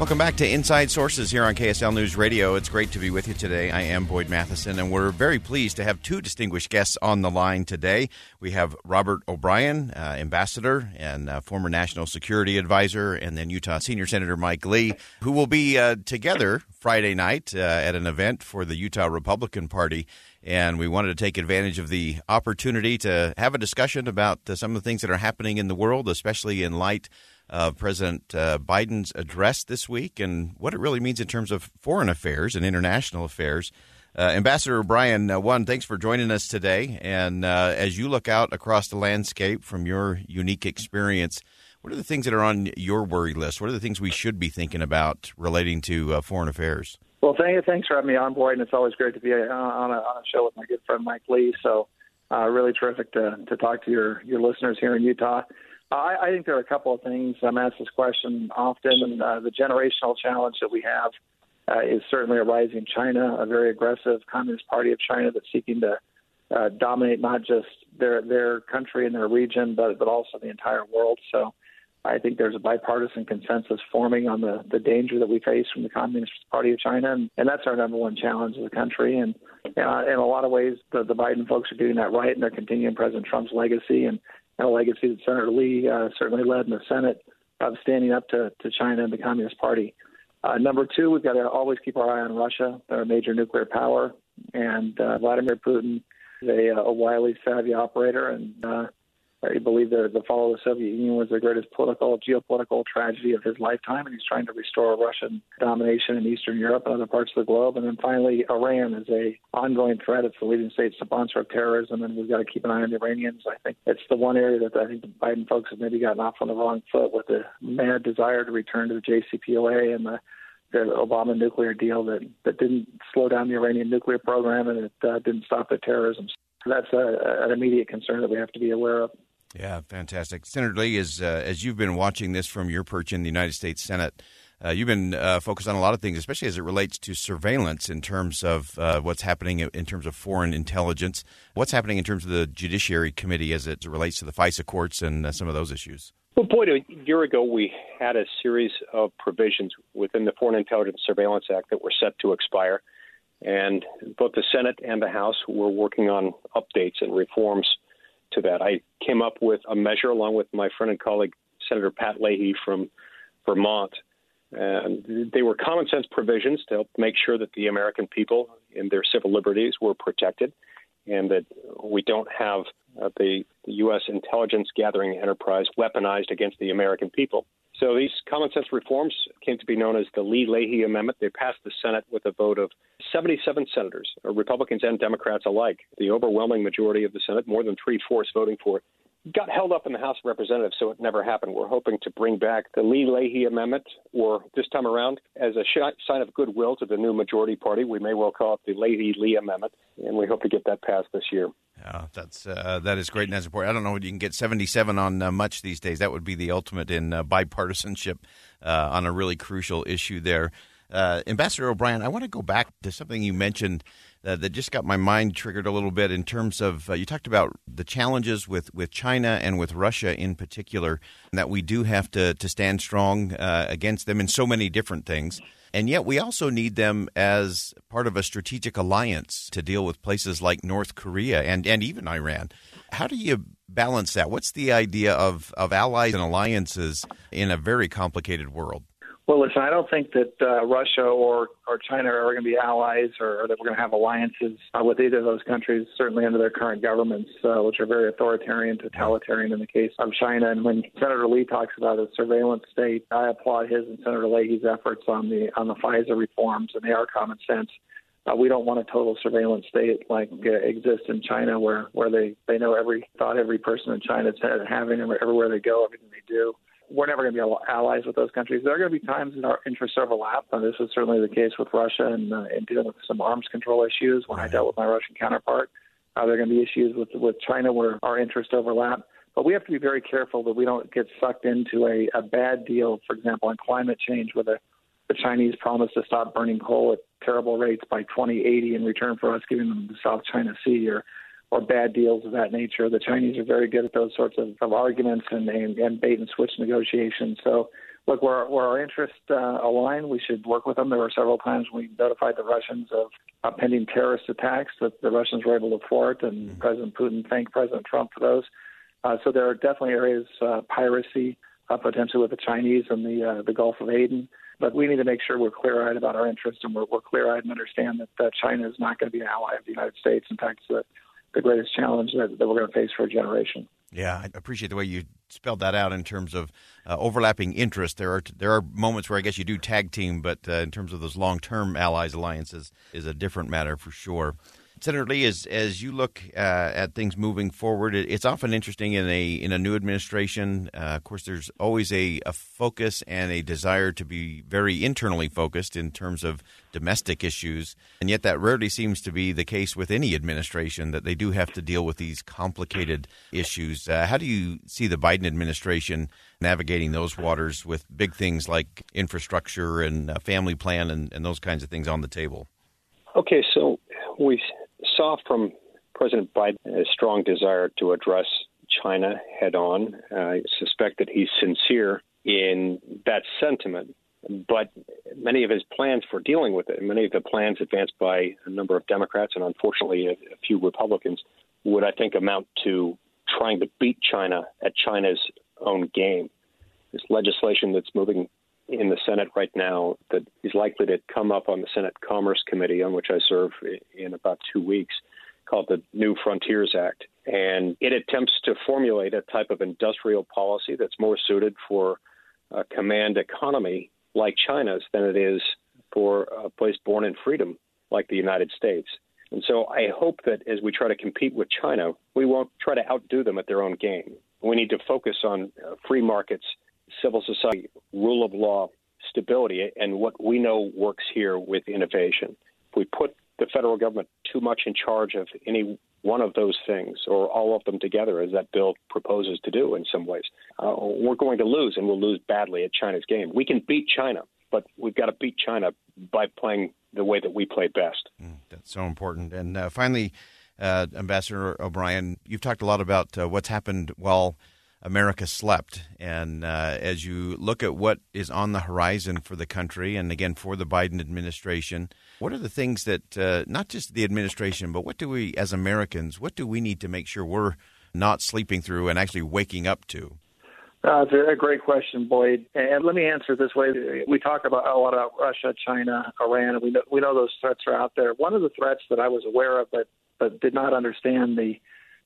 Welcome back to Inside Sources here on KSL News Radio. It's great to be with you today. I am Boyd Matheson, and we're very pleased to have two distinguished guests on the line today. We have Robert O'Brien, uh, ambassador and uh, former national security advisor, and then Utah Senior Senator Mike Lee, who will be uh, together Friday night uh, at an event for the Utah Republican Party. And we wanted to take advantage of the opportunity to have a discussion about uh, some of the things that are happening in the world, especially in light of President uh, Biden's address this week and what it really means in terms of foreign affairs and international affairs. Uh, Ambassador O'Brien, uh, one, thanks for joining us today. And uh, as you look out across the landscape from your unique experience, what are the things that are on your worry list? What are the things we should be thinking about relating to uh, foreign affairs? Well, thank you. Thanks for having me on board, and it's always great to be uh, on a, on a show with my good friend Mike Lee. So, really terrific to, to talk to your, your listeners here in Utah. I, I think there are a couple of things. I'm asked this question often, uh, the generational challenge that we have uh, is certainly a rising China, a very aggressive Communist Party of China that's seeking to uh, dominate not just their their country and their region, but but also the entire world. So. I think there's a bipartisan consensus forming on the, the danger that we face from the Communist Party of China, and, and that's our number one challenge as a country. And uh, in a lot of ways, the, the Biden folks are doing that right, and they're continuing President Trump's legacy. And and a legacy that Senator Lee uh, certainly led in the Senate of standing up to, to China and the Communist Party. Uh, number two, we've got to always keep our eye on Russia. They're a major nuclear power, and uh, Vladimir Putin is a, a wily, savvy operator, and uh, I believe the, the fall of the Soviet Union was the greatest political, geopolitical tragedy of his lifetime, and he's trying to restore Russian domination in Eastern Europe and other parts of the globe. And then finally, Iran is a ongoing threat. It's the leading state sponsor of terrorism, and we've got to keep an eye on the Iranians. I think it's the one area that I think the Biden folks have maybe gotten off on the wrong foot with the mad desire to return to the JCPOA and the the Obama nuclear deal that that didn't slow down the Iranian nuclear program and it uh, didn't stop the terrorism. So that's a, an immediate concern that we have to be aware of. Yeah, fantastic. Senator Lee, as, uh, as you've been watching this from your perch in the United States Senate, uh, you've been uh, focused on a lot of things, especially as it relates to surveillance in terms of uh, what's happening in terms of foreign intelligence. What's happening in terms of the Judiciary Committee as it relates to the FISA courts and uh, some of those issues? Well, boy, a year ago we had a series of provisions within the Foreign Intelligence Surveillance Act that were set to expire. And both the Senate and the House were working on updates and reforms to that. I came up with a measure along with my friend and colleague Senator Pat Leahy from Vermont. And they were common sense provisions to help make sure that the American people and their civil liberties were protected and that we don't have uh, the, the U.S. intelligence gathering enterprise weaponized against the American people. So these common sense reforms came to be known as the Lee Leahy Amendment. They passed the Senate with a vote of 77 senators, uh, Republicans and Democrats alike. The overwhelming majority of the Senate, more than three fourths voting for it, got held up in the House of Representatives, so it never happened. We're hoping to bring back the Lee Leahy Amendment, or this time around, as a sh- sign of goodwill to the new majority party. We may well call it the Leahy Lee Amendment, and we hope to get that passed this year. Yeah, that's uh, that is great and that's important. I don't know you can get 77 on uh, much these days. That would be the ultimate in uh, bipartisanship uh, on a really crucial issue there. Uh, Ambassador O'Brien, I want to go back to something you mentioned uh, that just got my mind triggered a little bit in terms of uh, you talked about the challenges with, with China and with Russia in particular, and that we do have to, to stand strong uh, against them in so many different things. And yet, we also need them as part of a strategic alliance to deal with places like North Korea and, and even Iran. How do you balance that? What's the idea of, of allies and alliances in a very complicated world? Well, listen, I don't think that uh, Russia or, or China are going to be allies or, or that we're going to have alliances uh, with either of those countries, certainly under their current governments, uh, which are very authoritarian, totalitarian in the case of China. And when Senator Lee talks about a surveillance state, I applaud his and Senator Leahy's efforts on the on the FISA reforms, and they are common sense. Uh, we don't want a total surveillance state like uh, exists in China, where where they they know every thought every person in China is having, everywhere they go, everything they do we're never going to be allies with those countries. There are going to be times that our interests overlap. And this is certainly the case with Russia and uh, in dealing with some arms control issues. When I dealt with my Russian counterpart, uh, there are going to be issues with with China where our interests overlap. But we have to be very careful that we don't get sucked into a, a bad deal, for example, on climate change, where the, the Chinese promise to stop burning coal at terrible rates by 2080 in return for us giving them the South China Sea, or or bad deals of that nature. The Chinese are very good at those sorts of, of arguments and, and, and bait and switch negotiations. So, look, where, where our interests uh, align, we should work with them. There were several times we notified the Russians of uh, pending terrorist attacks that the Russians were able to thwart, and mm-hmm. President Putin thanked President Trump for those. Uh, so there are definitely areas, uh, piracy, uh, potentially with the Chinese and the uh, the Gulf of Aden. But we need to make sure we're clear-eyed about our interests, and we're, we're clear-eyed and understand that, China is not going to be an ally of the United States. In fact, it's the greatest challenge that, that we're going to face for a generation. Yeah, I appreciate the way you spelled that out in terms of uh, overlapping interests. There are there are moments where I guess you do tag team, but uh, in terms of those long term allies alliances is a different matter for sure. Senator Lee, as as you look uh, at things moving forward, it, it's often interesting in a in a new administration. Uh, of course, there's always a, a focus and a desire to be very internally focused in terms of domestic issues, and yet that rarely seems to be the case with any administration. That they do have to deal with these complicated issues. Uh, how do you see the Biden administration navigating those waters with big things like infrastructure and family plan and, and those kinds of things on the table? Okay, so we saw from President Biden a strong desire to address China head on. I suspect that he's sincere in that sentiment. But many of his plans for dealing with it, many of the plans advanced by a number of Democrats and unfortunately a, a few Republicans, would I think amount to trying to beat China at China's own game. This legislation that's moving in the Senate right now that is likely to come up on the Senate Commerce Committee, on which I serve in about two weeks, called the New Frontiers Act. And it attempts to formulate a type of industrial policy that's more suited for a command economy like China's than it is for a place born in freedom like the United States. And so I hope that as we try to compete with China, we won't try to outdo them at their own game. We need to focus on uh, free markets civil society, rule of law, stability, and what we know works here with innovation. If we put the federal government too much in charge of any one of those things or all of them together, as that bill proposes to do in some ways, uh, we're going to lose, and we'll lose badly at China's game. We can beat China, but we've got to beat China by playing the way that we play best. Mm, that's so important. And uh, finally, uh, Ambassador O'Brien, you've talked a lot about uh, what's happened while America slept. And uh, as you look at what is on the horizon for the country, and again for the Biden administration, what are the things that uh, not just the administration, but what do we as Americans, what do we need to make sure we're not sleeping through and actually waking up to? Uh, it's a great question, Boyd. And let me answer this way. We talk about a lot about Russia, China, Iran, and we know, we know those threats are out there. One of the threats that I was aware of but, but did not understand the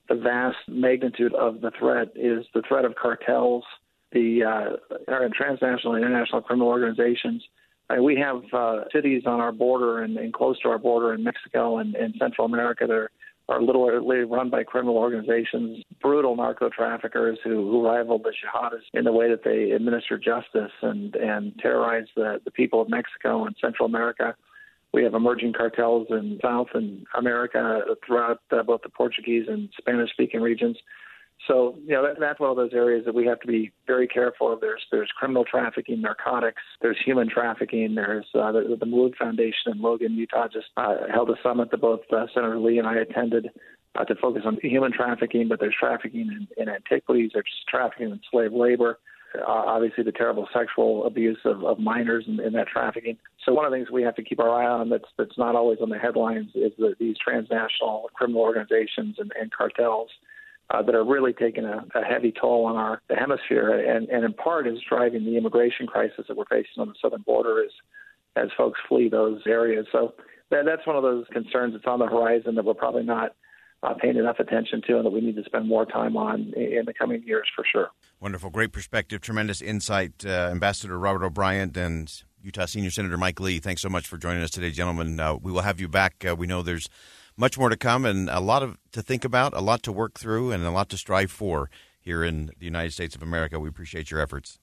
the vast magnitude of the threat is the threat of cartels, the uh, transnational and international criminal organizations. Uh, we have uh, cities on our border and, and, close to our border in Mexico and, and Central America that are, are literally run by criminal organizations, brutal narco traffickers who, who rival the jihadists in the way that they administer justice and, and terrorize the, the people of Mexico and Central America. We have emerging cartels in South and America throughout uh, both the Portuguese and Spanish speaking regions. So, you know, that, that's one of those areas that we have to be very careful of. There's there's criminal trafficking, narcotics, there's human trafficking, there's uh, the, the Malouf Foundation in Logan, Utah just uh, held a summit that both uh, Senator Lee and I attended uh, to focus on human trafficking, but there's trafficking in, in antiquities, there's trafficking in slave labor, uh, obviously the terrible sexual abuse of, of minors and, and, that trafficking. So one of the things we have to keep our eye on that's that's not always on the headlines is the, these transnational criminal organizations and, and cartels. uh, that are really taking a, a heavy toll on our the hemisphere, and, and in part is driving the immigration crisis that we're facing on the southern border as as folks flee those areas. So that, that's one of those concerns that's on the horizon that we're probably not uh, paying enough attention to, and that we need to spend more time on in, in the coming years for sure. Wonderful, great perspective, tremendous insight, uh, Ambassador Robert O'Brien and Utah Senior Senator Mike Lee. Thanks so much for joining us today, gentlemen. Uh, we will have you back. Uh, we know there's much more to come and a lot of to think about, a lot to work through, and a lot to strive for here in the United States of America. We appreciate your efforts.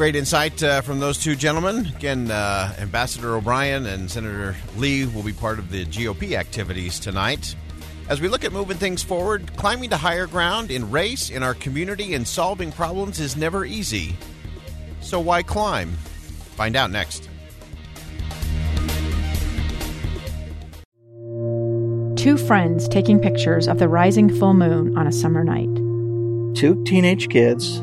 Great insight uh, from those two gentlemen. Again, uh, Ambassador O'Brien and Senator Lee will be part of the GOP activities tonight. As we look at moving things forward, climbing to higher ground in race, in our community, and solving problems is never easy. So why climb? Find out next. Two friends taking pictures of the rising full moon on a summer night. Two teenage kids